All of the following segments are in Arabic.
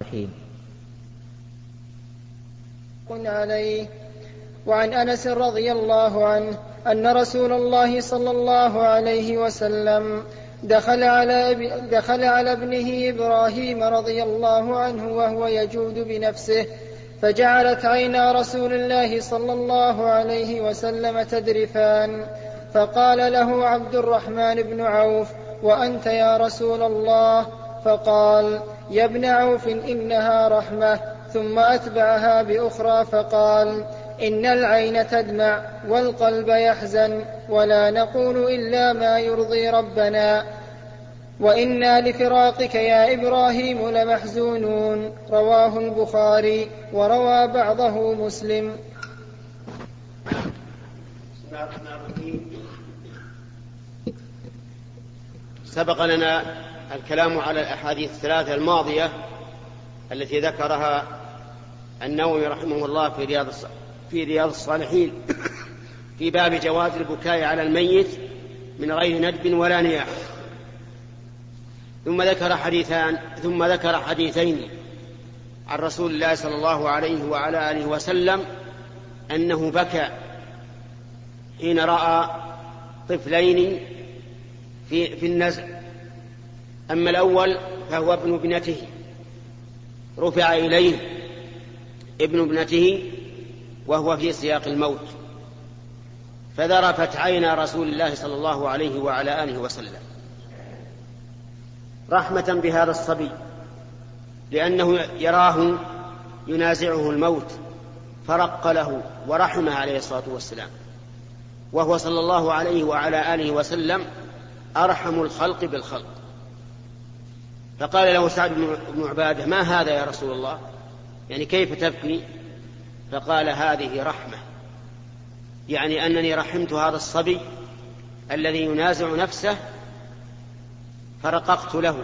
الرحيم. عليه وعن أنس رضي الله عنه أن رسول الله صلى الله عليه وسلم دخل على دخل على ابنه إبراهيم رضي الله عنه وهو يجود بنفسه فجعلت عينا رسول الله صلى الله عليه وسلم تذرفان فقال له عبد الرحمن بن عوف وأنت يا رسول الله؟ فقال يا ابن عوف إنها رحمة. ثم أتبعها بأخرى فقال إن العين تدمع والقلب يحزن ولا نقول إلا ما يرضي ربنا. وإنا لفراقك يا إبراهيم لمحزونون. رواه البخاري وروى بعضه مسلم. سبق لنا الكلام على الأحاديث الثلاثة الماضية التي ذكرها النووي رحمه الله في رياض في رياض الصالحين. في باب جواز البكاء على الميت من غير ندب ولا نياح. ثم ذكر حديثان ثم ذكر حديثين عن رسول الله صلى الله عليه وعلى آله وسلم أنه بكى حين رأى طفلين في في النزع. أما الأول فهو ابن ابنته. رفع إليه ابن ابنته وهو في سياق الموت. فذرفت عينا رسول الله صلى الله عليه وعلى آله وسلم. رحمة بهذا الصبي لأنه يراه ينازعه الموت فرق له ورحمه عليه الصلاة والسلام. وهو صلى الله عليه وعلى آله وسلم أرحم الخلق بالخلق. فقال له سعد بن عبادة ما هذا يا رسول الله؟ يعني كيف تبكي؟ فقال هذه رحمة. يعني أنني رحمت هذا الصبي الذي ينازع نفسه فرققت له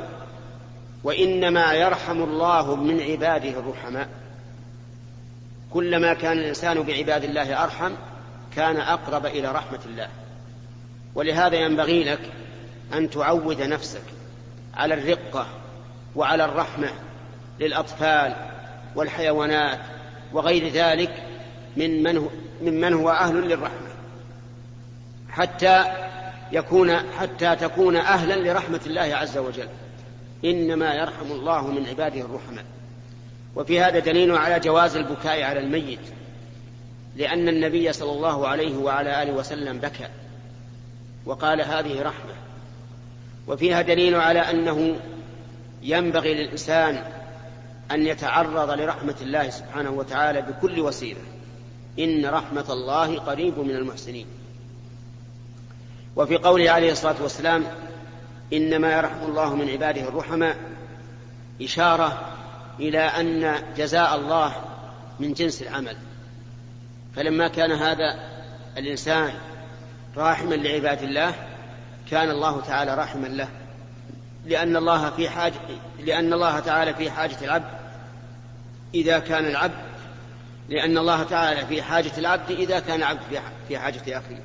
وإنما يرحم الله من عباده الرحماء. كلما كان الإنسان بعباد الله أرحم كان أقرب إلى رحمة الله. ولهذا ينبغي لك أن تعود نفسك على الرقة وعلى الرحمة للأطفال والحيوانات وغير ذلك من من هو ممن هو أهل للرحمة. حتى يكون حتى تكون أهلا لرحمة الله عز وجل. إنما يرحم الله من عباده الرحماء وفي هذا دليل على جواز البكاء على الميت. لأن النبي صلى الله عليه وعلى آله وسلم بكى. وقال هذه رحمة. وفيها دليل على أنه ينبغي للإنسان أن يتعرض لرحمة الله سبحانه وتعالى بكل وسيلة. إن رحمة الله قريب من المحسنين. وفي قوله عليه الصلاة والسلام إنما يرحم الله من عباده الرحماء. إشارة إلى أن جزاء الله من جنس العمل. فلما كان هذا الإنسان راحما لعباد الله كان الله تعالى راحما له. لأن الله في حاجة لأن الله تعالى في حاجة العبد. إذا كان العبد لأن الله تعالى في حاجة العبد إذا كان العبد في حاجة أخيه.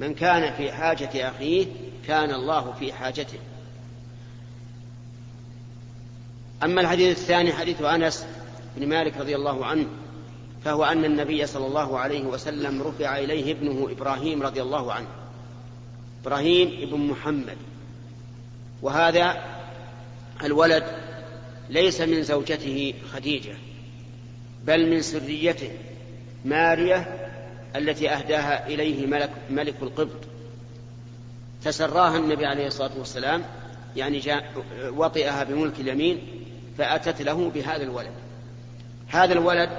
من كان في حاجة أخيه كان الله في حاجته. أما الحديث الثاني حديث أنس بن مالك رضي الله عنه فهو أن النبي صلى الله عليه وسلم رفع إليه ابنه إبراهيم رضي الله عنه. إبراهيم ابن محمد. وهذا الولد ليس من زوجته خديجة بل من سريته ماريه التي أهداها إليه ملك, ملك القبط. تسراها النبي عليه الصلاة والسلام يعني جاء وطئها بملك اليمين فأتت له بهذا الولد. هذا الولد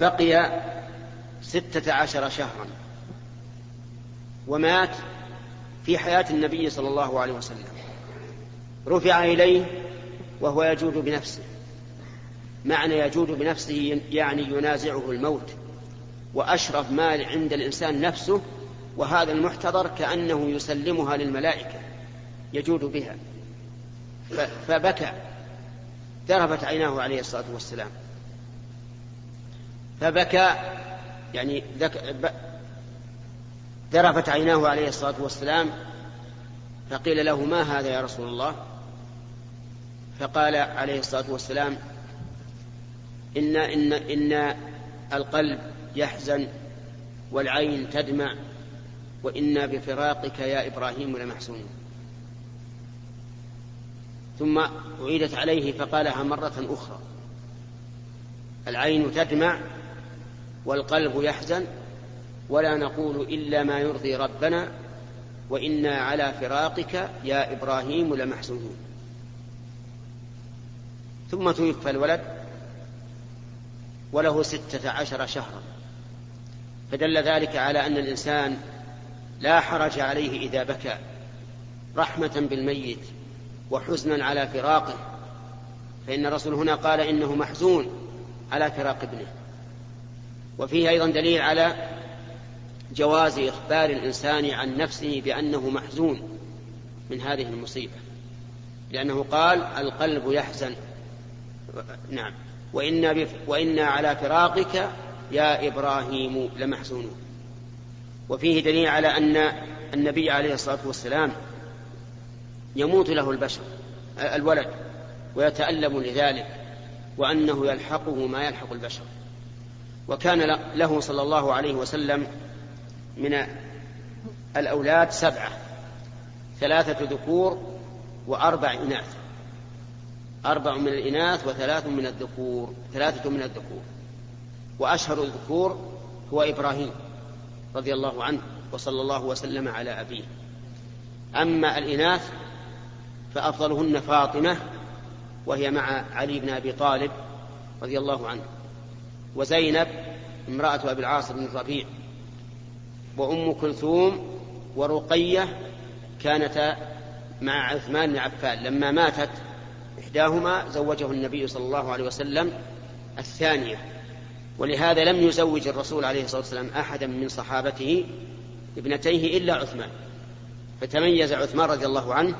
بقي ستة عشر شهرا ومات في حياة النبي صلى الله عليه وسلم. رفع إليه وهو يجود بنفسه. معنى يجود بنفسه يعني ينازعه الموت وأشرف ما عند الإنسان نفسه وهذا المحتضر كأنه يسلمها للملائكة يجود بها. فبكى ذرفت عيناه عليه الصلاة والسلام. فبكى يعني ذرفت عيناه عليه الصلاة والسلام فقيل له ما هذا يا رسول الله؟ فقال عليه الصلاة والسلام إن إن إن القلب يحزن والعين تدمع وإنا بفراقك يا إبراهيم لمحزونون ثم أعيدت عليه فقالها مرة أخرى العين تدمع والقلب يحزن ولا نقول إلا ما يرضي ربنا وإنا على فراقك يا إبراهيم لمحزونون ثم توفى الولد وله ستة عشر شهرا. فدل ذلك على أن الإنسان لا حرج عليه إذا بكى رحمة بالميت وحزنا على فراقه. فإن الرسول هنا قال إنه محزون على فراق ابنه. وفيه أيضا دليل على جواز إخبار الإنسان عن نفسه بأنه محزون من هذه المصيبة لأنه قال القلب يحزن. نعم. وإنا, بف... وإنا على فراقك يا إبراهيم لمحزونون وفيه دليل على أن النبي عليه الصلاة والسلام يموت له البشر الولد ويتألم لذلك وأنه يلحقه ما يلحق البشر. وكان له صلى الله عليه وسلم من الأولاد سبعة ثلاثة ذكور وأربع إناث. أربع من الإناث وثلاث من الذكور ثلاثة من الذكور. وأشهر الذكور هو إبراهيم رضي الله عنه وصلى الله وسلم على أبيه. أما الإناث فأفضلهن فاطمة وهي مع علي بن أبي طالب رضي الله عنه. وزينب امرأة أبي العاص بن الربيع. وأم كلثوم ورقية كانتا مع عثمان بن عفان. لما ماتت إحداهما زوجه النبي صلى الله عليه وسلم الثانية ولهذا لم يزوج الرسول عليه الصلاة والسلام أحدا من صحابته ابنتيه إلا عثمان. فتميز عثمان رضي الله عنه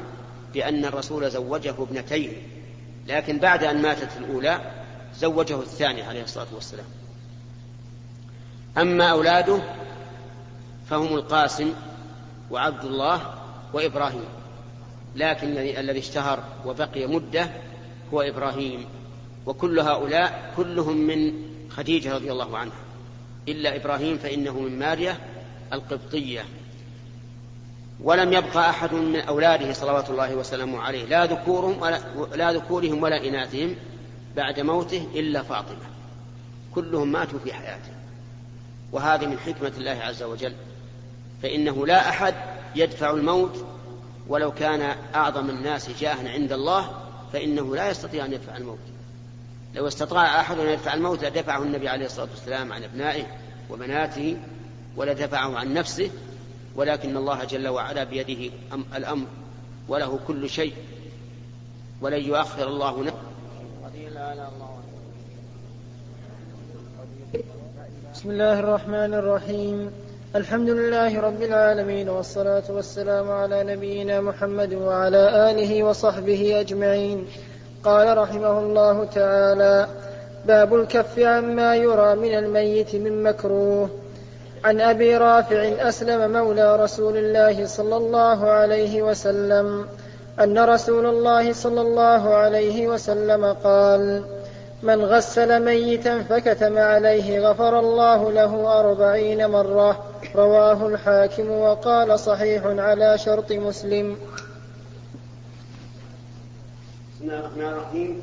بأن الرسول زوجه ابنتيه لكن بعد أن ماتت الأولى زوجه الثانية عليه الصلاة والسلام. أما أولاده فهم القاسم وعبد الله وإبراهيم. لكن الذي اشتهر وبقي مدة هو إبراهيم. وكل هؤلاء كلهم من خديجة رضي الله عنها. إلا إبراهيم فإنه من مارية القبطية. ولم يبقى أحد من أولاده صلوات الله وسلامه عليه. لا ذكورهم ولا, لا ذكورهم ولا إناثهم بعد موته إلا فاطمة. كلهم ماتوا في حياته. وهذه من حكمة الله عز وجل. فإنه لا أحد يدفع الموت ولو كان أعظم الناس جاها عند الله فإنه لا يستطيع أن يدفع الموت. لو استطاع أحد أن يدفع الموت لدفعه النبي عليه الصلاة والسلام عن أبنائه وبناته ولدفعه عن نفسه ولكن الله جل وعلا بيده الأمر وله كل شيء. ولن يؤخر الله نفسه. بسم الله الرحمن الرحيم. الحمد لله رب العالمين والصلاة والسلام على نبينا محمد وعلى آله وصحبه أجمعين. قال رحمه الله تعالى باب الكف عما يرى من الميت من مكروه. عن أبي رافع أسلم مولى رسول الله صلى الله عليه وسلم أن رسول الله صلى الله عليه وسلم قال من غسل ميتا فكتم عليه غفر الله له أربعين مرة رواه الحاكم وقال صحيح على شرط مسلم. بسم الله الرحمن الرحيم.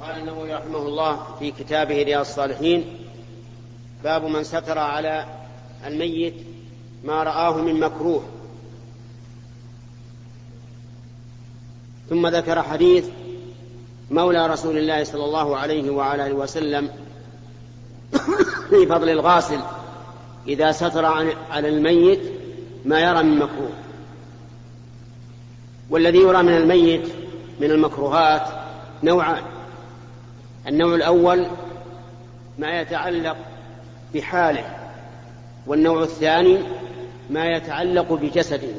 قال النووي رحمه الله في كتابه رياض الصالحين باب من ستر على الميت ما رآه من مكروه. ثم ذكر حديث مولى رسول الله صلى الله عليه وعلى آله وسلم في فضل الغاسل. إذا ستر على الميت ما يرى من مكروه. والذي يرى من الميت من المكروهات نوعان. النوع الأول ما يتعلق بحاله والنوع الثاني ما يتعلق بجسده.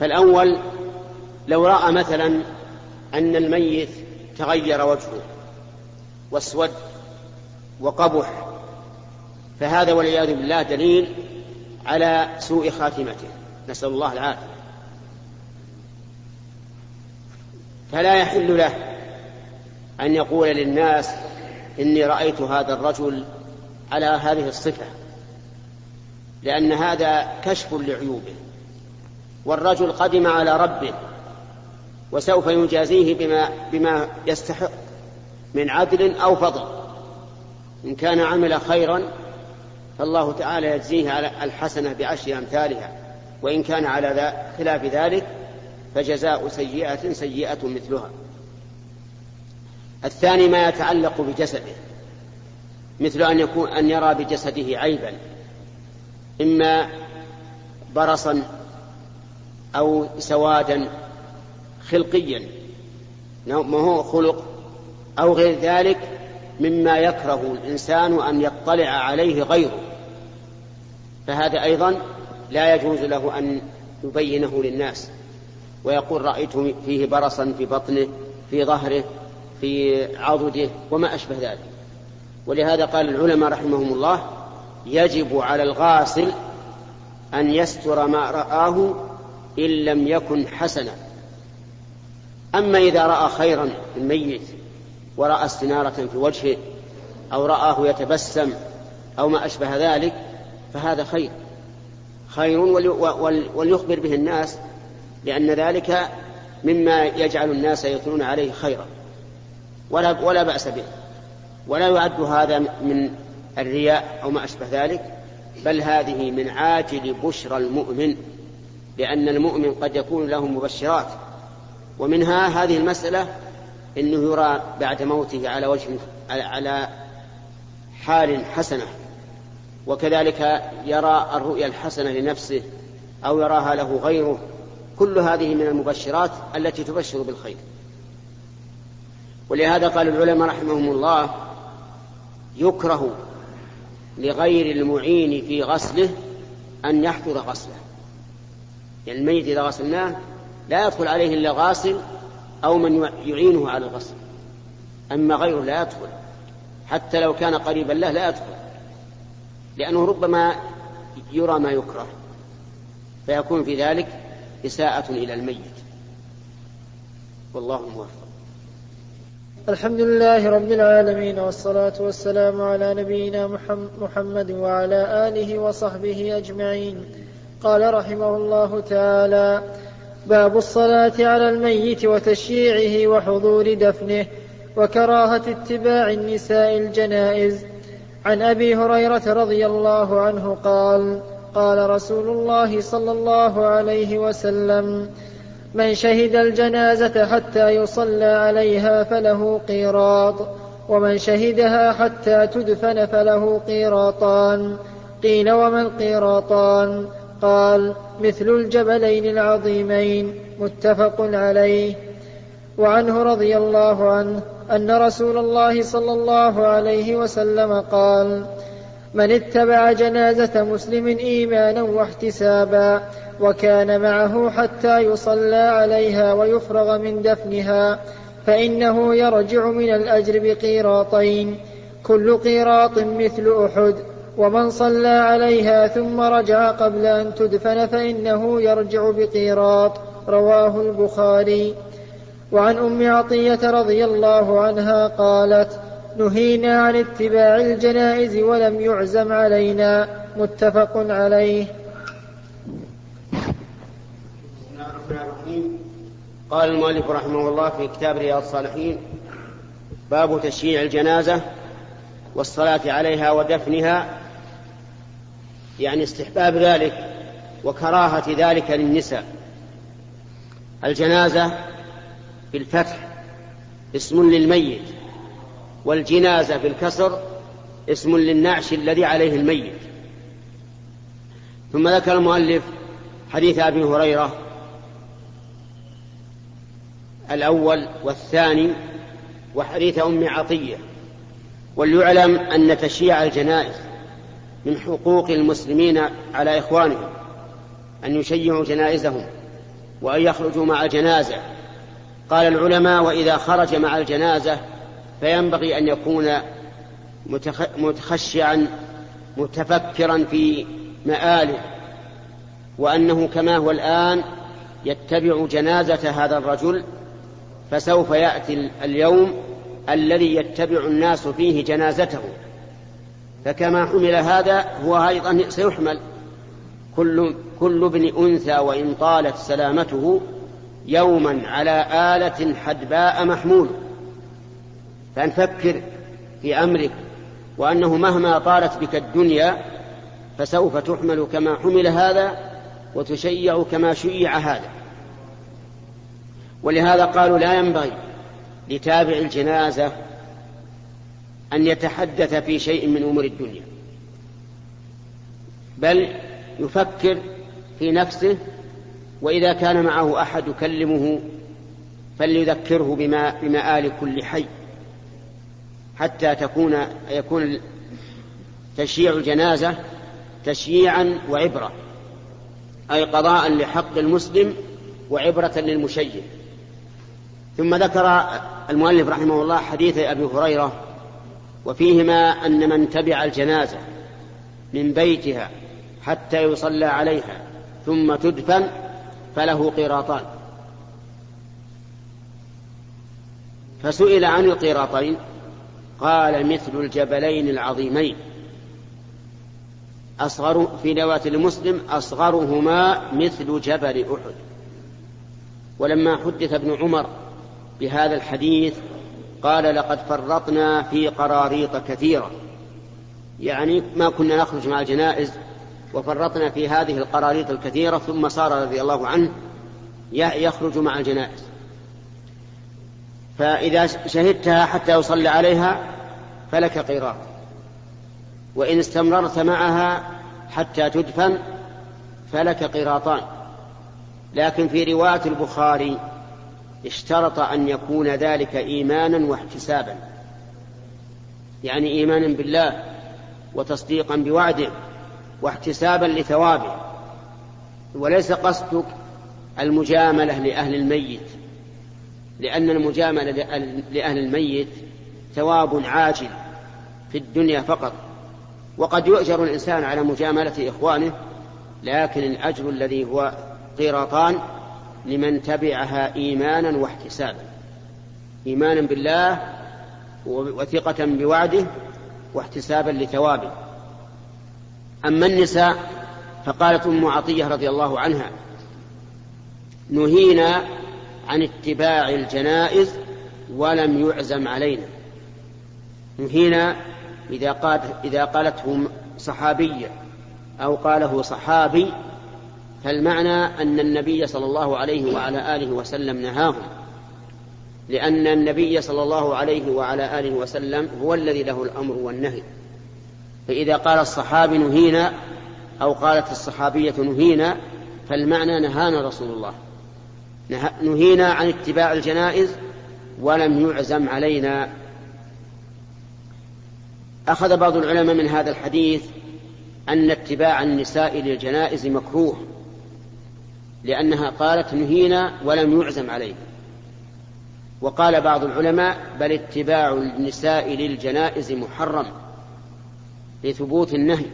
فالأول لو رأى مثلا أن الميت تغير وجهه واسود وقبح فهذا والعياذ بالله دليل على سوء خاتمته. نسأل الله العافية. فلا يحل له أن يقول للناس إني رأيت هذا الرجل على هذه الصفة لأن هذا كشف لعيوبه. والرجل قدم على ربه وسوف يجازيه بما بما يستحق من عدل أو فضل. إن كان عمل خيرا فالله تعالى يجزيه على الحسنة بعشر أمثالها وإن كان على خلاف ذلك فجزاء سيئة سيئة مثلها. الثاني ما يتعلق بجسده مثل أن يكون أن يرى بجسده عيبا إما برصا أو سوادا خلقيا ما هو خلق أو غير ذلك مما يكره الإنسان أن يطلع عليه غيره. فهذا أيضا لا يجوز له أن يبينه للناس. ويقول رأيت فيه برصا في بطنه في ظهره في عضده وما أشبه ذلك. ولهذا قال العلماء رحمهم الله يجب على الغاسل أن يستر ما رآه إن لم يكن حسنا. أما إذا رأى خيرا الميت ورأى استنارة في وجهه أو رآه يتبسم أو ما أشبه ذلك فهذا خير. خير وليخبر به الناس لأن ذلك مما يجعل الناس يثنون عليه خيرا. ولا ولا بأس به. ولا يعد هذا من الرياء أو ما أشبه ذلك بل هذه من عاجل بشرى المؤمن لأن المؤمن قد يكون له مبشرات. ومنها هذه المسألة أنه يرى بعد موته على وجه على حال حسنة. وكذلك يرى الرؤيا الحسنة لنفسه أو يراها له غيره. كل هذه من المبشرات التي تبشر بالخير. ولهذا قال العلماء رحمهم الله يكره لغير المعين في غسله أن يحفظ غسله. يعني الميت إذا غسلناه لا يدخل عليه إلا غاسل أو من يعينه على الغسل. أما غيره لا يدخل. حتى لو كان قريبا له لا يدخل. لأنه ربما يرى ما يكره فيكون في ذلك إساءة إلى الميت. والله الموفق الحمد لله رب العالمين والصلاة والسلام على نبينا محمد وعلى آله وصحبه أجمعين. قال رحمه الله تعالى باب الصلاة على الميت وتشييعه وحضور دفنه وكراهة اتباع النساء الجنائز. عن أبي هريرة رضي الله عنه قال قال رسول الله صلى الله عليه وسلم من شهد الجنازة حتى يصلى عليها فله قيراط ومن شهدها حتى تدفن فله قيراطان. قيل وما القيراطان؟ قال مثل الجبلين العظيمين متفق عليه. وعنه رضي الله عنه أن رسول الله صلى الله عليه وسلم قال من اتبع جنازة مسلم إيمانا واحتسابا وكان معه حتى يصلى عليها ويفرغ من دفنها فإنه يرجع من الأجر بقيراطين كل قيراط مثل أحد ومن صلى عليها ثم رجع قبل أن تدفن فإنه يرجع بقيراط. رواه البخاري. وعن أم عطية رضي الله عنها قالت نهينا عن اتباع الجنائز ولم يعزم علينا. متفق عليه. قال المؤلف رحمه الله في كتاب رياض الصالحين باب تشييع الجنازة والصلاة عليها ودفنها يعني استحباب ذلك وكراهة ذلك للنساء. الجنازة بالفتح اسم للميت والجنازة بالكسر اسم للنعش الذي عليه الميت. ثم ذكر المؤلف حديث أبي هريرة الأول والثاني وحديث أم عطية وليعلم أن تشييع الجنائز من حقوق المسلمين على إخوانهم أن يشيعوا جنائزهم وأن يخرجوا مع الجنازة. قال العلماء وإذا خرج مع الجنازة فينبغي أن يكون متخشعا متفكرا في مآله وأنه كما هو الآن يتبع جنازة هذا الرجل فسوف يأتي اليوم الذي يتبع الناس فيه جنازته. فكما حمل هذا هو أيضا سيحمل. كل, كل ابن أنثى وإن طالت سلامته يوما على آلة حدباء محمول فأن فكر في أمرك وأنه مهما طالت بك الدنيا فسوف تحمل كما حمل هذا وتشيع كما شيع هذا. ولهذا قالوا لا ينبغي لتابع الجنازة أن يتحدث في شيء من أمور الدنيا بل يفكر في نفسه وإذا كان معه أحد يكلمه فليذكره بما بمآل كل حي حتى تكون يكون تشييع الجنازة تشييعا وعبرة أي قضاء لحق المسلم وعبرة للمشيع. ثم ذكر المؤلف رحمه الله حديث أبي هريرة وفيهما أن من تبع الجنازة من بيتها حتى يصلى عليها ثم تدفن فله قيراطان. فسئل عن القيراطين قال مثل الجبلين العظيمين. أصغر في رواية المسلم أصغرهما مثل جبل أحد. ولما حدث ابن عمر بهذا الحديث قال لقد فرطنا في قراريط كثيرة. يعني ما كنا نخرج مع الجنائز وفرطنا في هذه القراريط الكثيرة ثم صار رضي الله عنه يخرج مع الجنائز. فإذا شهدتها حتى يصلي عليها فلك قيراط. وإن استمررت معها حتى تدفن فلك قيراطان. لكن في رواية البخاري اشترط أن يكون ذلك إيمانا واحتسابا. يعني إيمانا بالله وتصديقا بوعده. واحتسابا لثوابه. وليس قصدك المجاملة لأهل الميت. لأن المجاملة لأهل الميت ثواب عاجل في الدنيا فقط. وقد يؤجر الإنسان على مجاملة إخوانه لكن الأجر الذي هو قيراطان لمن تبعها إيمانا واحتسابا. إيمانا بالله وثقة بوعده واحتسابا لثوابه. أما النساء فقالت أم عطية رضي الله عنها نهينا عن اتباع الجنائز ولم يعزم علينا. نهينا إذا قالت إذا قالته صحابية أو قاله صحابي فالمعنى أن النبي صلى الله عليه وعلى آله وسلم نهاهم لأن النبي صلى الله عليه وعلى آله وسلم هو الذي له الأمر والنهي. فإذا قال الصحابي نهينا أو قالت الصحابية نهينا فالمعنى نهانا رسول الله. نهينا عن اتباع الجنائز ولم يعزم علينا. أخذ بعض العلماء من هذا الحديث أن اتباع النساء للجنائز مكروه لأنها قالت نهينا ولم يعزم علينا. وقال بعض العلماء بل اتباع النساء للجنائز محرم. لثبوت النهي.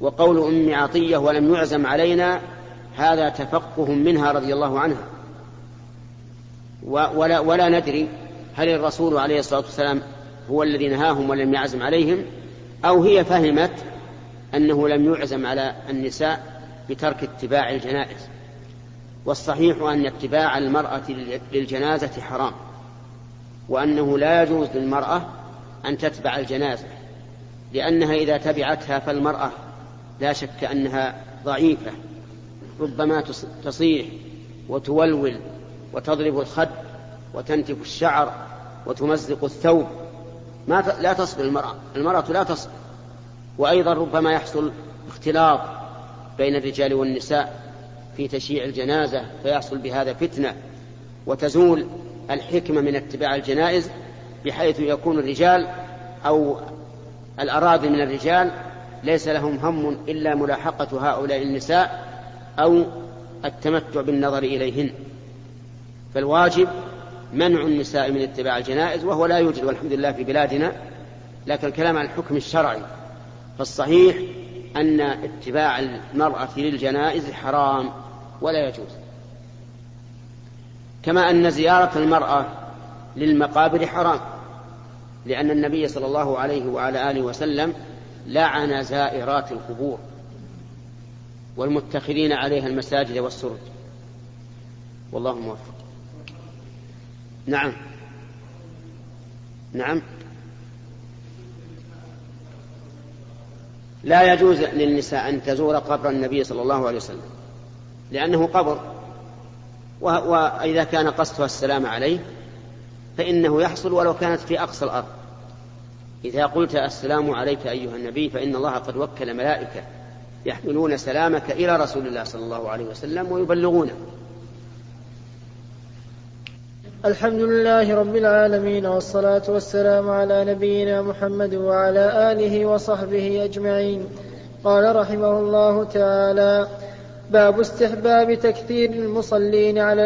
وقول أم عطية ولم يعزم علينا هذا تفقه منها رضي الله عنها. ولا, ولا ندري هل الرسول عليه الصلاة والسلام هو الذي نهاهم ولم يعزم عليهم أو هي فهمت أنه لم يعزم على النساء بترك اتباع الجنائز. والصحيح أن اتباع المرأة للجنازة حرام وأنه لا يجوز للمرأة أن تتبع الجنازة. لأنها إذا تبعتها فالمرأة لا شك أنها ضعيفة ربما تصيح وتولول وتضرب الخد وتنتف الشعر وتمزق الثوب. ما لا تصبر المرأة المرأة لا تصبر وأيضا ربما يحصل اختلاط بين الرجال والنساء في تشييع الجنازة فيحصل بهذا فتنة وتزول الحكمة من اتباع الجنائز بحيث يكون الرجال أو الأراضي من الرجال ليس لهم هم إلا ملاحقة هؤلاء النساء أو التمتع بالنظر إليهن. فالواجب منع النساء من اتباع الجنائز وهو لا يوجد والحمد لله في بلادنا لكن الكلام عن الحكم الشرعي. فالصحيح أن اتباع المرأة للجنائز حرام ولا يجوز. كما أن زيارة المرأة للمقابر حرام. لأن النبي صلى الله عليه وعلى آله وسلم لعن زائرات القبور والمتخذين عليها المساجد والسرج. والله موفق. نعم. نعم. لا يجوز للنساء أن تزور قبر النبي صلى الله عليه وسلم لأنه قبر وإذا كان قصدها السلام عليه فإنه يحصل ولو كانت في أقصى الأرض. إذا قلت السلام عليك أيها النبي فإن الله قد وكل ملائكة يحملون سلامك إلى رسول الله صلى الله عليه وسلم ويبلغونه. الحمد لله رب العالمين والصلاة والسلام على نبينا محمد وعلى آله وصحبه أجمعين. قال رحمه الله تعالى باب استحباب تكثير المصلين على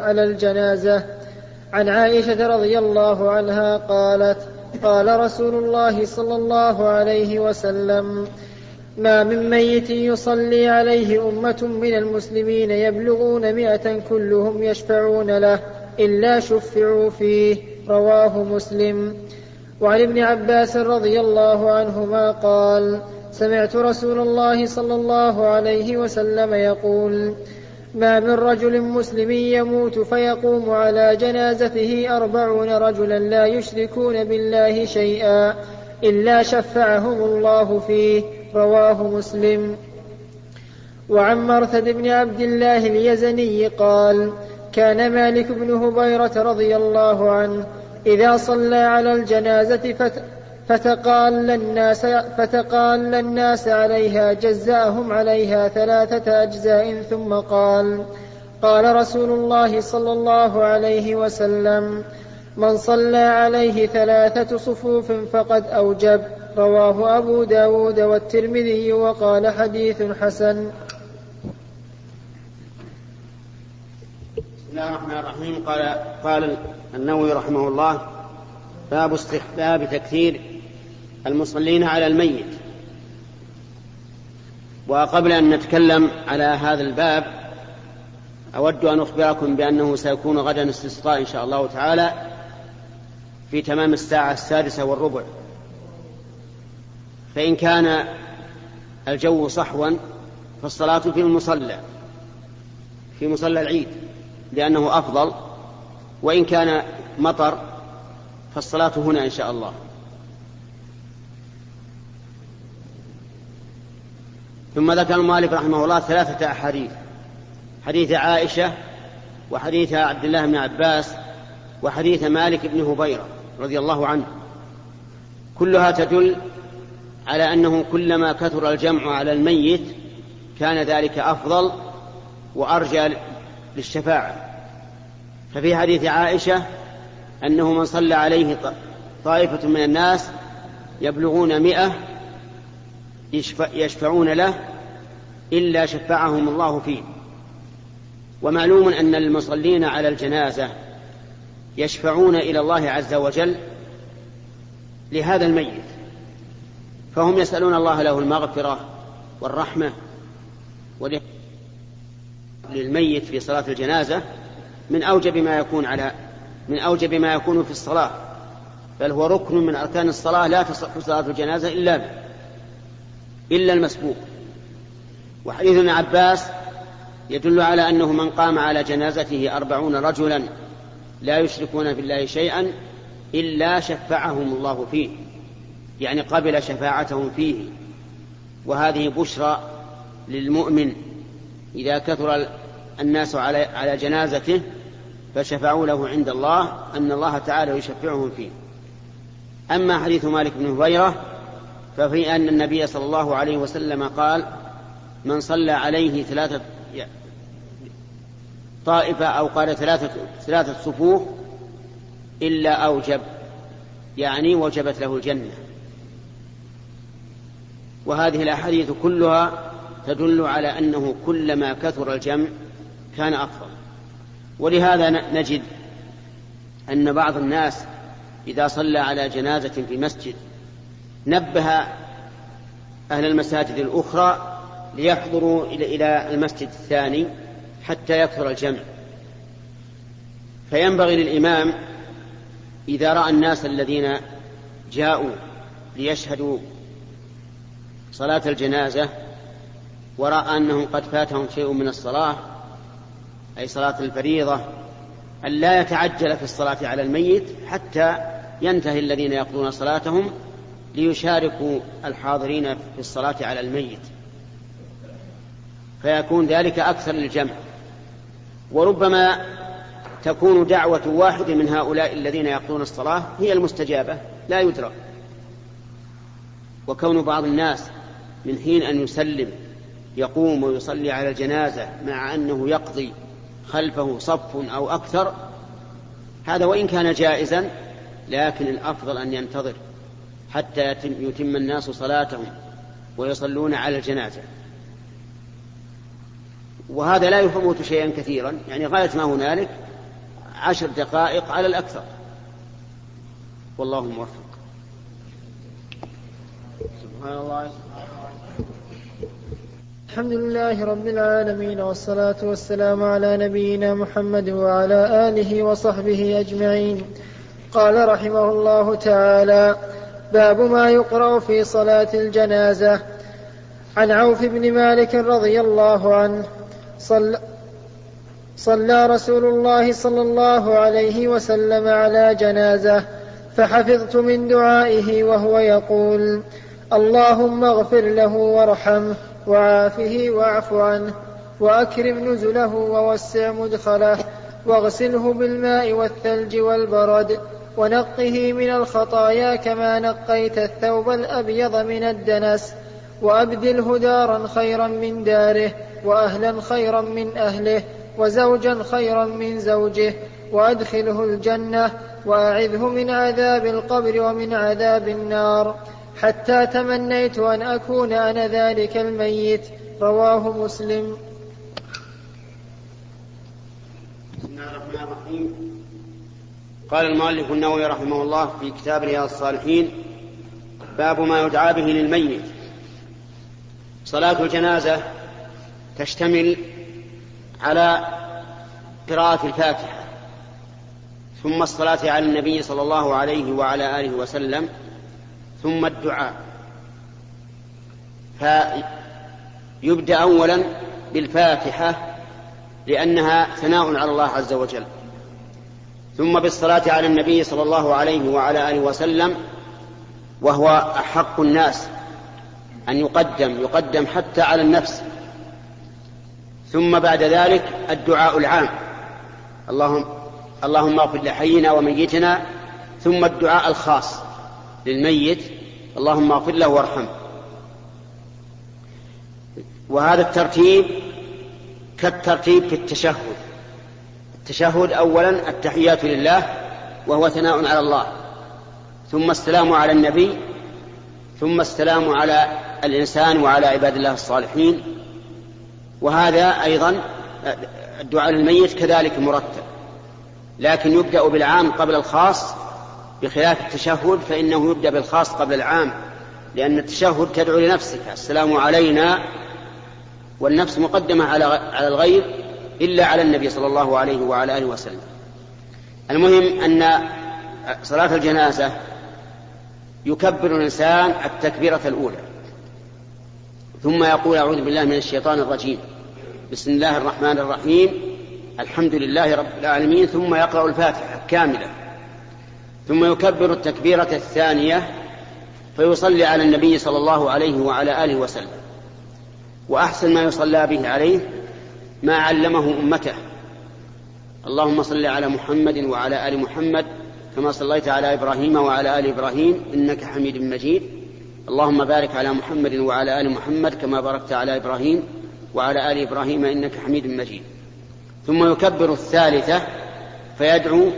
على الجنازة. عن عائشة رضي الله عنها قالت قال رسول الله صلى الله عليه وسلم ما من ميت يصلي عليه أمة من المسلمين يبلغون مئة كلهم يشفعون له إلا شفعوا فيه. رواه مسلم. وعن ابن عباس رضي الله عنهما قال سمعت رسول الله صلى الله عليه وسلم يقول ما من رجل مسلم يموت فيقوم على جنازته أربعون رجلا لا يشركون بالله شيئا إلا شفعهم الله فيه رواه مسلم. وعن مرثد بن عبد الله اليزني قال كان مالك بن هبيرة رضي الله عنه إذا صلى على الجنازة فت فتقال الناس فتقال الناس عليها جزاهم عليها ثلاثة أجزاء ثم قال قال رسول الله صلى الله عليه وسلم من صلى عليه ثلاثة صفوف فقد أوجب رواه أبو داود والترمذي وقال حديث حسن. بسم الله الرحمن الرحيم. قال قال النووي رحمه الله باب استحباب تكثير المصلين على الميت. وقبل أن نتكلم على هذا الباب أود أن أخبركم بأنه سيكون غدا استسقاء إن شاء الله تعالى في تمام الساعة السادسة والربع. فإن كان الجو صحوا فالصلاة في المصلى في مصلى العيد لأنه أفضل. وإن كان مطر فالصلاة هنا إن شاء الله. ثم ذكر المؤلف رحمه الله ثلاثة أحاديث. حديث عائشة وحديث عبد الله بن عباس وحديث مالك بن هبيرة رضي الله عنه. كلها تدل على أنه كلما كثر الجمع على الميت كان ذلك أفضل وأرجى للشفاعة. ففي حديث عائشة أنه من صلى عليه طائفة من الناس يبلغون مئة يشفعون له إلا شفعهم الله فيه. ومعلوم أن المصلين على الجنازة يشفعون إلى الله عز وجل لهذا الميت. فهم يسألون الله له المغفرة والرحمة للميت في صلاة الجنازة من أوجب ما يكون على من أوجب ما يكون في الصلاة. بل هو ركن من أركان الصلاة لا تصح صلاة الجنازة إلا به. إلا المسبوق. وحديث ابن عباس يدل على أنه من قام على جنازته أربعون رجلا لا يشركون بالله شيئا إلا شفعهم الله فيه يعني قبل شفاعتهم فيه. وهذه بشرى للمؤمن. إذا كثر الناس على على جنازته فشفعوا له عند الله أن الله تعالى يشفعهم فيه. أما حديث مالك بن هبيرة ففي أن النبي صلى الله عليه وسلم قال من صلى عليه ثلاثة طائفة أو قال ثلاثة ثلاثة صفوف إلا أوجب يعني وجبت له الجنة. وهذه الأحاديث كلها تدل على أنه كلما كثر الجمع كان أفضل. ولهذا نجد أن بعض الناس إذا صلى على جنازة في مسجد نبه أهل المساجد الأخرى ليحضروا إلى المسجد الثاني حتى يكثر الجمع. فينبغي للإمام إذا رأى الناس الذين جاءوا ليشهدوا صلاة الجنازة ورأى أنهم قد فاتهم شيء من الصلاة أي صلاة الفريضة أن لا يتعجل في الصلاة على الميت حتى ينتهي الذين يقضون صلاتهم ليشاركوا الحاضرين في الصلاة على الميت. فيكون ذلك أكثر للجمع. وربما تكون دعوة واحد من هؤلاء الذين يقضون الصلاة هي المستجابة لا يدرى. وكون بعض الناس من حين أن يسلم يقوم ويصلي على الجنازة مع أنه يقضي خلفه صف أو أكثر هذا وإن كان جائزا لكن الأفضل أن ينتظر. حتى يتم الناس صلاتهم ويصلون على الجنازة. وهذا لا يفوت شيئا كثيرا. يعني غاية ما هنالك عشر دقائق على الأكثر. والله موفق. سبحان الله. الحمد لله رب العالمين والصلاة والسلام على نبينا محمد وعلى آله وصحبه أجمعين. قال رحمه الله تعالى باب ما يقرأ في صلاة الجنازة. عن عوف بن مالك رضي الله عنه صلى صلى رسول الله صلى الله عليه وسلم على جنازة فحفظت من دعائه وهو يقول اللهم اغفر له وارحمه وعافه واعف عنه وأكرم نزله ووسع مدخله واغسله بالماء والثلج والبرد ونقه من الخطايا كما نقيت الثوب الأبيض من الدنس وأبدله دارا خيرا من داره وأهلا خيرا من أهله وزوجا خيرا من زوجه وأدخله الجنة وأعذه من عذاب القبر ومن عذاب النار. حتى تمنيت أن أكون أنا ذلك الميت. رواه مسلم. بسم الله الرحمن الرحيم. قال المؤلف النووي رحمه الله في كتاب رياض الصالحين باب ما يدعى به للميت. صلاة الجنازة تشتمل على قراءة الفاتحة ثم الصلاة على النبي صلى الله عليه وعلى آله وسلم ثم الدعاء. فيبدأ أولا بالفاتحة لأنها ثناء على الله عز وجل. ثم بالصلاة على النبي صلى الله عليه وعلى آله وسلم وهو أحق الناس أن يقدم يقدم حتى على النفس. ثم بعد ذلك الدعاء العام. اللهم اللهم اغفر لحينا وميتنا ثم الدعاء الخاص للميت. اللهم اغفر له وارحمه. وهذا الترتيب كالترتيب في التشهد. التشهد اولا التحيات لله وهو ثناء على الله. ثم السلام على النبي ثم السلام على الإنسان وعلى عباد الله الصالحين. وهذا أيضا الدعاء للميت كذلك مرتب. لكن يبدأ بالعام قبل الخاص بخلاف التشهد فإنه يبدأ بالخاص قبل العام لأن التشهد تدعو لنفسك السلام علينا والنفس مقدمة على على الغير إلا على النبي صلى الله عليه وعلى آله وسلم. المهم أن صلاة الجنازة يكبر الإنسان التكبيرة الأولى. ثم يقول أعوذ بالله من الشيطان الرجيم. بسم الله الرحمن الرحيم. الحمد لله رب العالمين. ثم يقرأ الفاتحة كاملة. ثم يكبر التكبيرة الثانية فيصلي على النبي صلى الله عليه وعلى آله وسلم. وأحسن ما يصلى به عليه ما علمه أمته. اللهم صل على محمد وعلى آل محمد كما صليت على إبراهيم وعلى آل إبراهيم إنك حميد مجيد. اللهم بارك على محمد وعلى آل محمد كما باركت على إبراهيم وعلى آل إبراهيم إنك حميد مجيد. ثم يكبر الثالثة فيدعو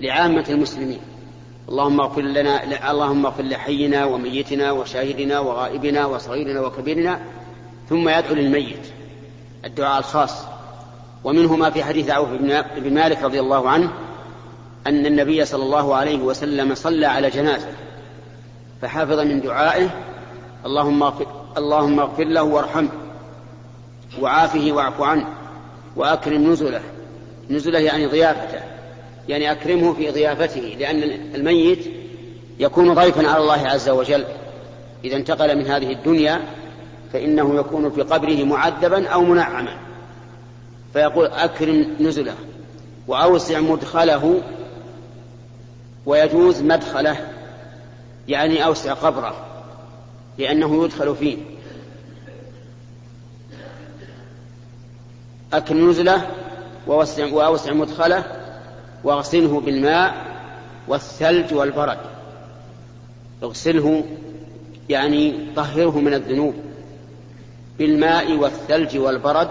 لعامة المسلمين. اللهم اغفر لنا اللهم اغفر لحينا وميتنا وشاهدنا وغائبنا وصغيرنا وكبيرنا. ثم يدعو للميت. الدعاء الخاص. ومنه ما في حديث عوف بن مالك رضي الله عنه أن النبي صلى الله عليه وسلم صلى على جنازة فحافظ من دعائه اللهم اغفر, اللهم اغفر له وارحمه وعافه واعف عنه وأكرم نزله. نزله يعني ضيافته يعني أكرمه في ضيافته لأن الميت يكون ضيفا على الله عز وجل. إذا انتقل من هذه الدنيا فإنه يكون في قبره معذبا أو منعما. فيقول أكرم نزله وأوسع مدخله ويجوز مدخله يعني أوسع قبره لأنه يدخل فيه. أكرم نزله وأوسع, مدخله واغسله بالماء والثلج والبرد. اغسله يعني طهره من الذنوب. بالماء والثلج والبرد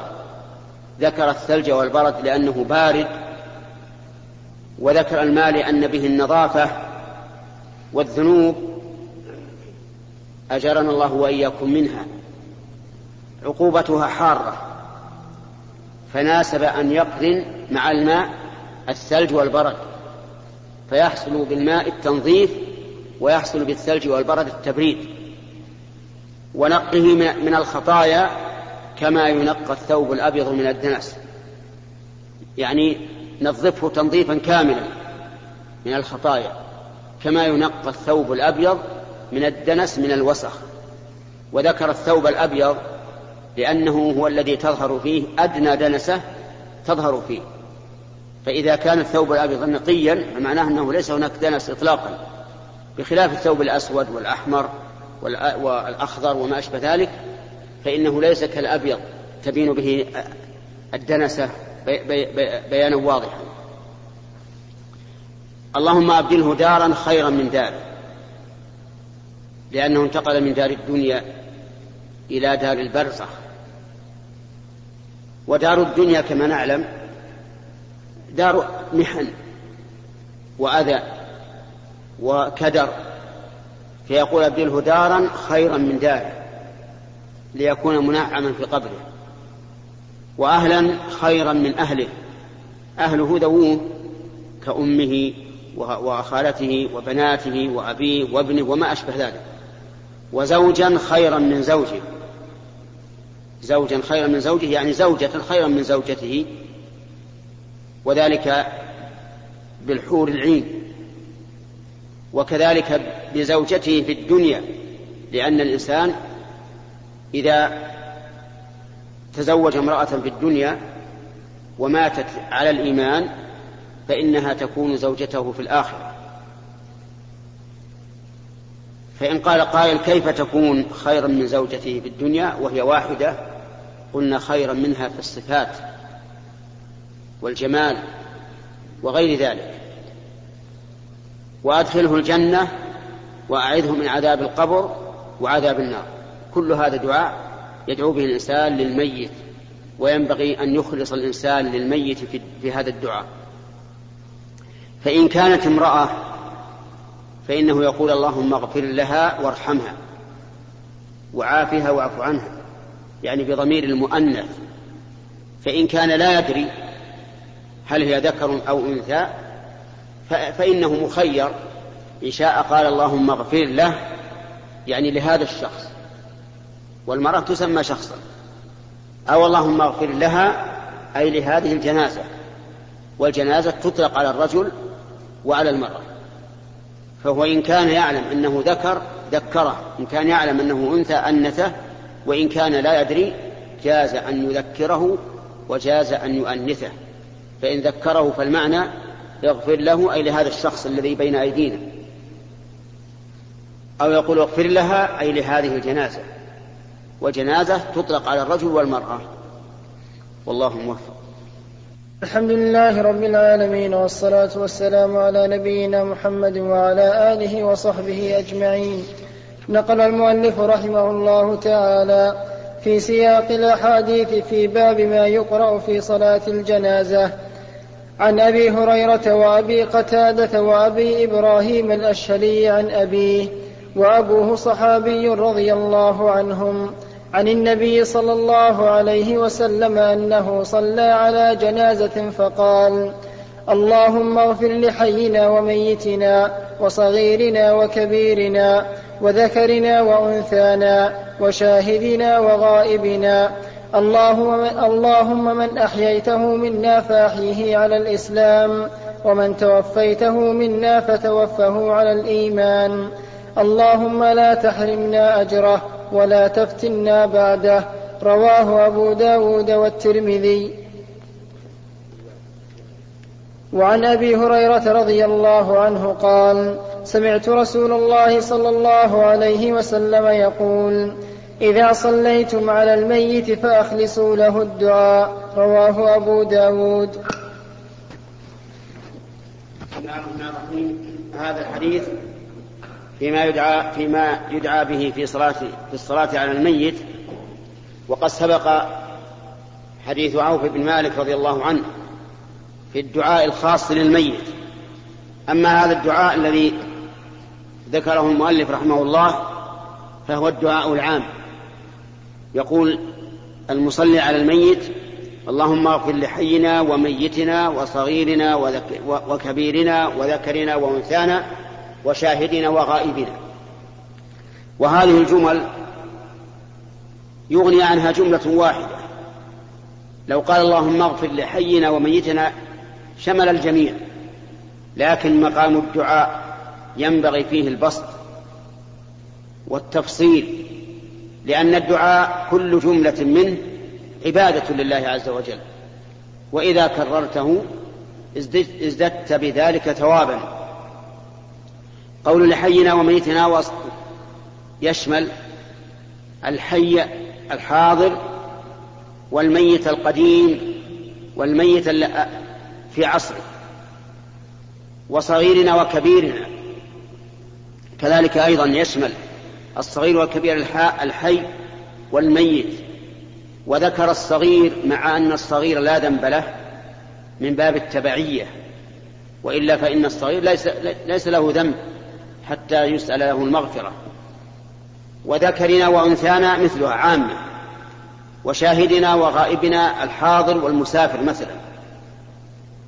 ذكر الثلج والبرد لأنه بارد وذكر الماء لأن به النظافة والذنوب. أجرنا الله وإياكم منها. عقوبتها حارة. فناسب أن يقرن مع الماء الثلج والبرد. فيحصل بالماء التنظيف ويحصل بالثلج والبرد التبريد. ونقه من الخطايا كما ينقى الثوب الأبيض من الدنس. يعني نظفه تنظيفا كاملا من الخطايا كما ينقى الثوب الأبيض من الدنس من الوسخ. وذكر الثوب الأبيض لأنه هو الذي تظهر فيه أدنى دنسة تظهر فيه. فإذا كان الثوب الأبيض نقيا فمعناه أنه ليس هناك دنس إطلاقا بخلاف الثوب الأسود والأحمر. والأخضر وما أشبه ذلك فإنه ليس كالأبيض تبين به الدنسة بيانا واضحا. اللهم أبدله دارا خيرا من داره لأنه انتقل من دار الدنيا إلى دار البرزخ. ودار الدنيا كما نعلم دار محن وأذى وكدر. فيقول أبدله دارا خيرا من داره ليكون منعما في قبره وأهلا خيرا من أهله. أهله ذووه كأمه وخالته وبناته وأبيه وابنه وما أشبه ذلك. وزوجا خيرا من زوجه. زوجا خيرا من زوجه يعني زوجة خيرا من زوجته. وذلك بالحور العين. وكذلك بزوجته في الدنيا لأن الإنسان إذا تزوج امرأة في الدنيا وماتت على الإيمان فإنها تكون زوجته في الآخرة. فإن قال قائل كيف تكون خيرا من زوجته في الدنيا؟ وهي واحدة قلنا خيرا منها في الصفات والجمال وغير ذلك. وأدخله الجنة وأعذه من عذاب القبر وعذاب النار. كل هذا دعاء يدعو به الإنسان للميت وينبغي أن يخلص الإنسان للميت في, في هذا الدعاء. فإن كانت امرأة فإنه يقول اللهم اغفر لها وارحمها وعافها واعف عنها يعني بضمير المؤنث. فإن كان لا يدري هل هي ذكر أو أنثى فإنه مخير إن شاء قال اللهم اغفر له يعني لهذا الشخص. والمرأة تسمى شخصا. أو اللهم اغفر لها أي لهذه الجنازة. والجنازة تطلق على الرجل وعلى المرأة. فهو إن كان يعلم أنه ذكر ذكره. إن كان يعلم أنه أنثى أنثه. وإن كان لا يدري جاز أن يذكره وجاز أن يؤنثه. فإن ذكره فالمعنى يغفر له أي لهذا الشخص الذي بين أيدينا. أو يقول اغفر لها أي لهذه الجنازة. وجنازة تطلق على الرجل والمرأة. والله موفق. الحمد لله رب العالمين والصلاة والسلام على نبينا محمد وعلى آله وصحبه أجمعين. نقل المؤلف رحمه الله تعالى في سياق الأحاديث في باب ما يقرأ في صلاة الجنازة. عن أبي هريرة وأبي قتادة وأبي إبراهيم الأشهلي عن أبيه. وأبوه صحابي رضي الله عنهم عن النبي صلى الله عليه وسلم أنه صلى على جنازة فقال اللهم اغفر لحينا وميتنا وصغيرنا وكبيرنا وذكرنا وأنثانا وشاهدنا وغائبنا اللهم من, أحييته منا فأحيه على الإسلام ومن توفيته منا فتوفه على الإيمان. اللهم لا تحرمنا أجره ولا تفتنا بعده. رواه أبو داود والترمذي. وعن أبي هريرة رضي الله عنه قال سمعت رسول الله صلى الله عليه وسلم يقول إذا صليتم على الميت فأخلصوا له الدعاء. رواه أبو داود. هذا الحديث فيما يدعى فيما يدعى به في صلاة في الصلاة على الميت. وقد سبق حديث عوف بن مالك رضي الله عنه في الدعاء الخاص للميت. أما هذا الدعاء الذي ذكره المؤلف رحمه الله فهو الدعاء العام. يقول المصلي على الميت اللهم اغفر لحينا وميتنا وصغيرنا وكبيرنا وذكرنا وأنثانا وشاهدنا وغائبنا وهذه الجمل يغني عنها جملة واحدة. لو قال اللهم اغفر لحينا وميتنا شمل الجميع لكن مقام الدعاء ينبغي فيه البسط والتفصيل لأن الدعاء كل جملة منه عبادة لله عز وجل. وإذا كررته ازددت بذلك ثوابا. قول لحينا وميتنا يشمل الحي الحاضر والميت القديم والميت في عصره وصغيرنا وكبيرنا. كذلك أيضا يشمل الصغير والكبير الحي والميت. وذكر الصغير مع أن الصغير لا ذنب له من باب التبعية وإلا فإن الصغير ليس, ليس له ذنب. حتى يسأل له المغفرة. وذكرنا وأنثانا مثلها عامة. وشاهدنا وغائبنا الحاضر والمسافر مثلا.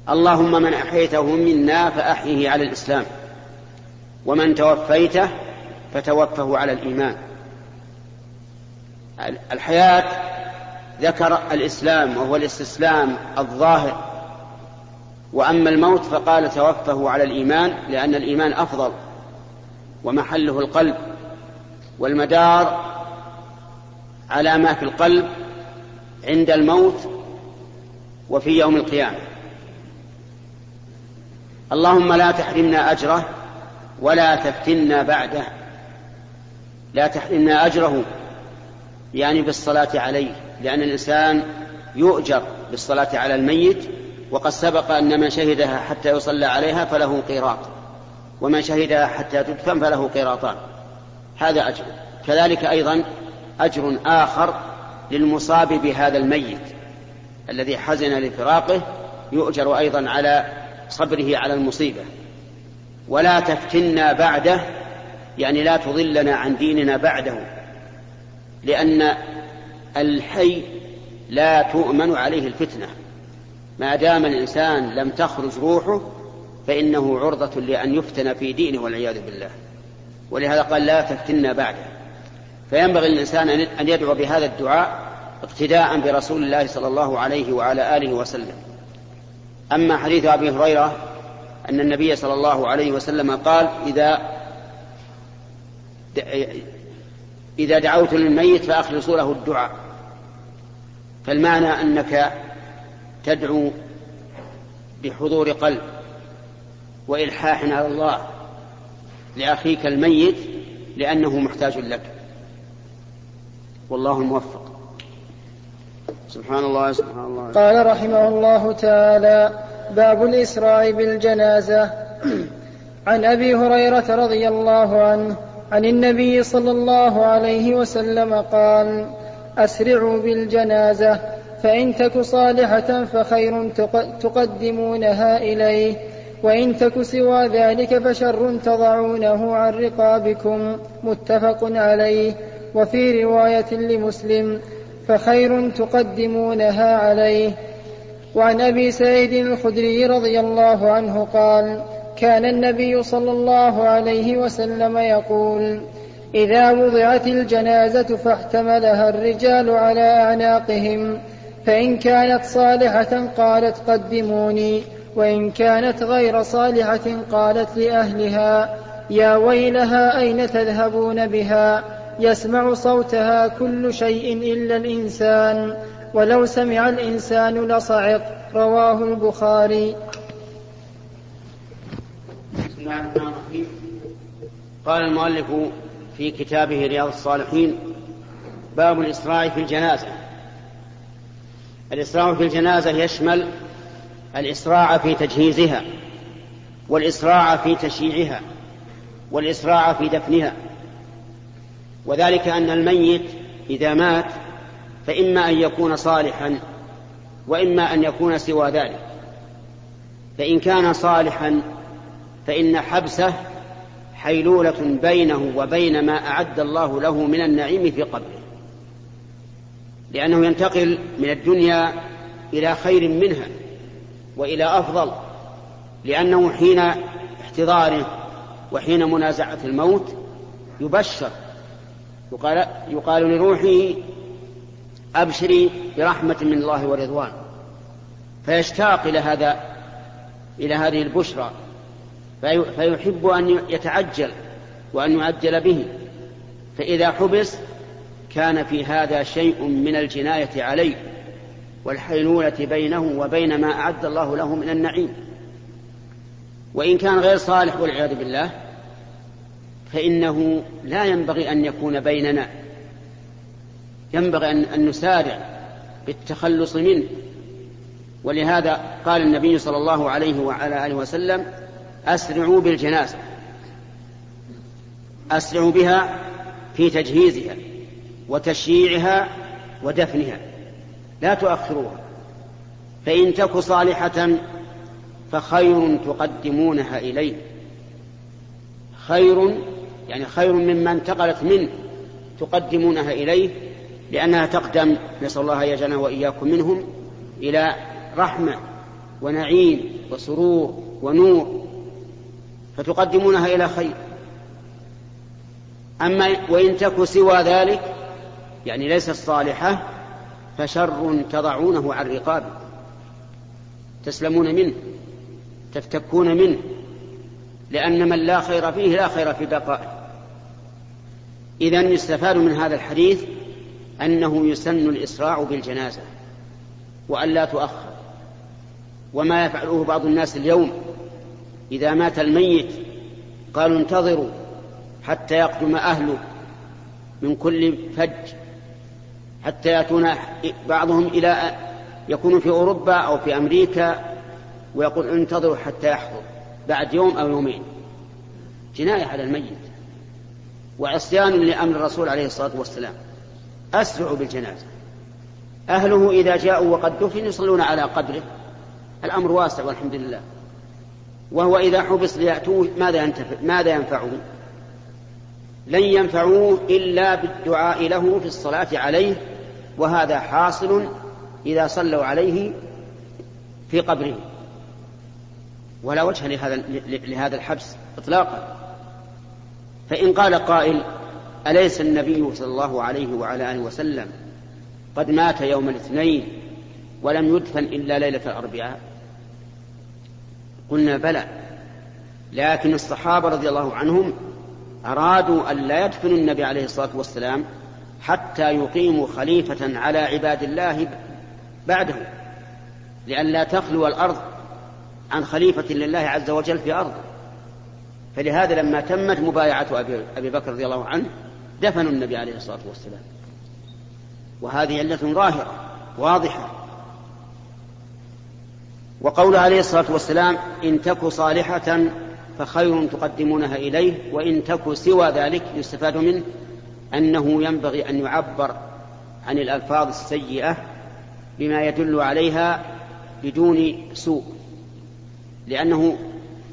اللهم من أحيته منا فأحيه على الإسلام. ومن توفيته فتوفه على الإيمان. الحياة ذكر الإسلام وهو الاستسلام الظاهر. وأما الموت فقال توفه على الإيمان لأن الإيمان أفضل. ومحله القلب والمدار على ما في القلب عند الموت وفي يوم القيامة. اللهم لا تحرمنا أجره ولا تفتنا بعده. لا تحرمنا أجره يعني بالصلاة عليه لأن الإنسان يؤجر بالصلاة على الميت وقد سبق أن من شهدها حتى يصلى عليها فله قيراط. ومن شهدها حتى تدفن فله قيراطان هذا أجر. كذلك أيضا أجر آخر للمصاب بهذا الميت الذي حزن لفراقه يؤجر أيضا على صبره على المصيبة. ولا تفتنا بعده يعني لا تضلنا عن ديننا بعده لأن الحي لا تؤمن عليه الفتنة. ما دام الإنسان لم تخرج روحه فإنه عرضة لأن يفتن في دينه والعياذ بالله. ولهذا قال لا تفتنا بعده. فينبغي للإنسان أن يدعو بهذا الدعاء اقتداء برسول الله صلى الله عليه وعلى آله وسلم. أما حديث أبي هريرة أن النبي صلى الله عليه وسلم قال إذا إذا دعوت للميت فأخلصوا له الدعاء. فالمعنى أنك تدعو بحضور قلب. وإلحاح على الله لأخيك الميت لأنه محتاج لك. والله الموفق. سبحان الله سبحان الله. قال رحمه الله تعالى باب الإسراع بالجنازة. عن أبي هريرة رضي الله عنه عن النبي صلى الله عليه وسلم قال أسرعوا بالجنازة فإن تك صالحة فخير تقدمونها إليه. وإن تك سوى ذلك فشر تضعونه عن رقابكم متفق عليه. وفي رواية لمسلم فخير تقدمونها عليه. وعن أبي سعيد الخدري رضي الله عنه قال كان النبي صلى الله عليه وسلم يقول إذا وضعت الجنازة فاحتملها الرجال على أعناقهم فإن كانت صالحة قالت قدموني. وإن كانت غير صالحة قالت لأهلها يا ويلها أين تذهبون بها؟ يسمع صوتها كل شيء إلا الإنسان ولو سمع الإنسان لصعق. رواه البخاري. بسم الله الرحمن الرحيم. قال المؤلف في كتابه رياض الصالحين باب الإسراع في الجنازة. الإسراع في الجنازة يشمل الإسراع في تجهيزها والإسراع في تشييعها والإسراع في دفنها. وذلك أن الميت إذا مات فإما أن يكون صالحا وإما أن يكون سوى ذلك. فإن كان صالحا فإن حبسه حيلولة بينه وبين ما أعد الله له من النعيم في قبره. لأنه ينتقل من الدنيا إلى خير منها. وإلى أفضل لأنه حين احتضاره وحين منازعة الموت يبشر يقال, يقال لروحه أبشري برحمة من الله ورضوان. فيشتاق إلى هذا إلى هذه البشرى فيحب أن يتعجل وأن يعجل به. فإذا حبس كان في هذا شيء من الجناية عليه. والحيلولة بينه وبين ما أعد الله له من النعيم. وإن كان غير صالح والعياذ بالله فإنه لا ينبغي أن يكون بيننا. ينبغي أن نسارع بالتخلص منه. ولهذا قال النبي صلى الله عليه وعلى آله وسلم أسرعوا بالجنازة. أسرعوا بها في تجهيزها وتشييعها ودفنها. لا تؤخروها. فإن تك صالحة فخير تقدمونها إليه. خير يعني خير مما انتقلت منه تقدمونها إليه لأنها تقدم. نسأل الله يجعلنا وإياكم منهم إلى رحمة ونعيم وسرور ونور فتقدمونها إلى خير. أما وإن تك سوى ذلك يعني ليست صالحة فشر تضعونه عن رقابه تسلمون منه تفتكون منه لأن من لا خير فيه لا خير في بقائه. إذا يستفاد من هذا الحديث أنه يسن الإسراع بالجنازة وأن لا تؤخر. وما يفعله بعض الناس اليوم إذا مات الميت قالوا انتظروا حتى يقدم أهله من كل فج حتى يأتون بعضهم إلى يكون في أوروبا أو في أمريكا ويقول انتظروا حتى يحضر بعد يوم أو يومين. جناية على الميت. وعصيان لأمر الرسول عليه الصلاة والسلام. أسرعوا بالجنازة. أهله إذا جاءوا وقد دفن يصلون على قدره الأمر واسع والحمد لله. وهو إذا حبس ليأتوه ماذا ينتفع ماذا ينفعه؟ لن ينفعوه إلا بالدعاء له في الصلاة عليه وهذا حاصل إذا صلوا عليه في قبره. ولا وجه لهذا لهذا الحبس إطلاقا. فإن قال قائل أليس النبي صلى الله عليه وعلى آله وسلم قد مات يوم الاثنين ولم يدفن إلا ليلة الأربعاء؟ قلنا بلى. لكن الصحابة رضي الله عنهم أرادوا أن لا يدفنوا النبي عليه الصلاة والسلام حتى يقيموا خليفة على عباد الله بعده لئلا تخلو الأرض عن خليفة لله عز وجل في أرضه. فلهذا لما تمت مبايعة أبي بكر رضي الله عنه دفنوا النبي عليه الصلاة والسلام. وهذه علة ظاهرة واضحة. وقول عليه الصلاة والسلام إن تك صالحة فخير تقدمونها إليه وإن تك سوى ذلك يستفاد منه. أنه ينبغي أن يعبر عن الألفاظ السيئة بما يدل عليها بدون سوء لأنه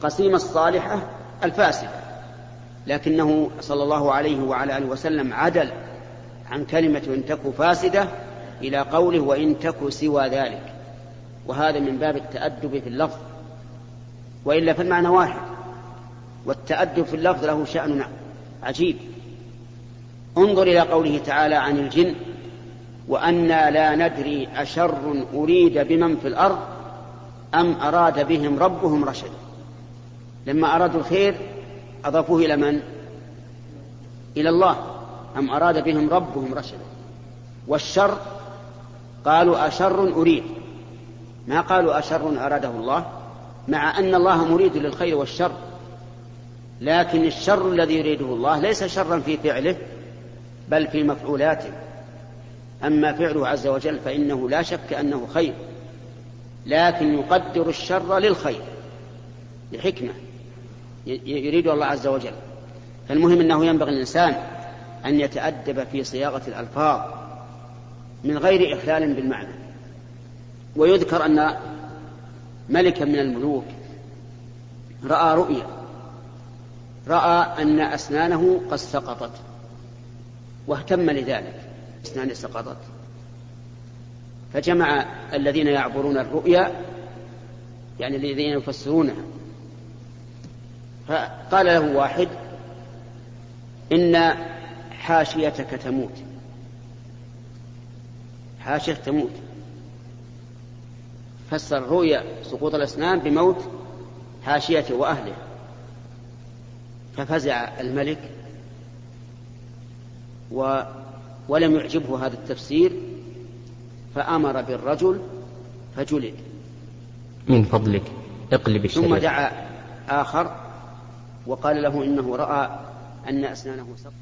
قسيم الصالحة الفاسدة لكنه صلى الله عليه وعلى آله وسلم عدل عن كلمة إن تك فاسدة إلى قوله وإن تك سوى ذلك وهذا من باب التأدب في اللفظ وإلا فالمعنى واحد والتأدب في اللفظ له شأن عجيب. انظر إلى قوله تعالى عن الجن وأنا لا ندري أشر أريد بمن في الأرض أم أراد بهم ربهم رشدا. لما أرادوا الخير أضافوه إلى من؟ إلى الله. أم أراد بهم ربهم رشدا. والشر قالوا أشر أريد. ما قالوا أشر أراده الله؟ مع أن الله مريد للخير والشر. لكن الشر الذي يريده الله ليس شرا في فعله بل في مفعولاته أما فعله عز وجل فإنه لا شك أنه خير لكن يقدر الشر للخير لحكمة يريد الله عز وجل. فالمهم أنه ينبغي الإنسان أن يتأدب في صياغة الألفاظ من غير إخلال بالمعنى. ويذكر أن ملكا من الملوك رأى رؤيا رأى أن أسنانه قد سقطت. واهتم لذلك أسنانه سقطت فجمع الذين يعبرون الرؤيا يعني الذين يفسرونها. فقال له واحد إن حاشيتك تموت. حاشية تموت. فسر الرؤيا سقوط الأسنان بموت حاشيته وأهله. ففزع الملك و ولم يعجبه هذا التفسير فأمر بالرجل فجلد. من فضلك اقلب الشريف. ثم دعا آخر وقال له إنه رأى أن أسنانه سقط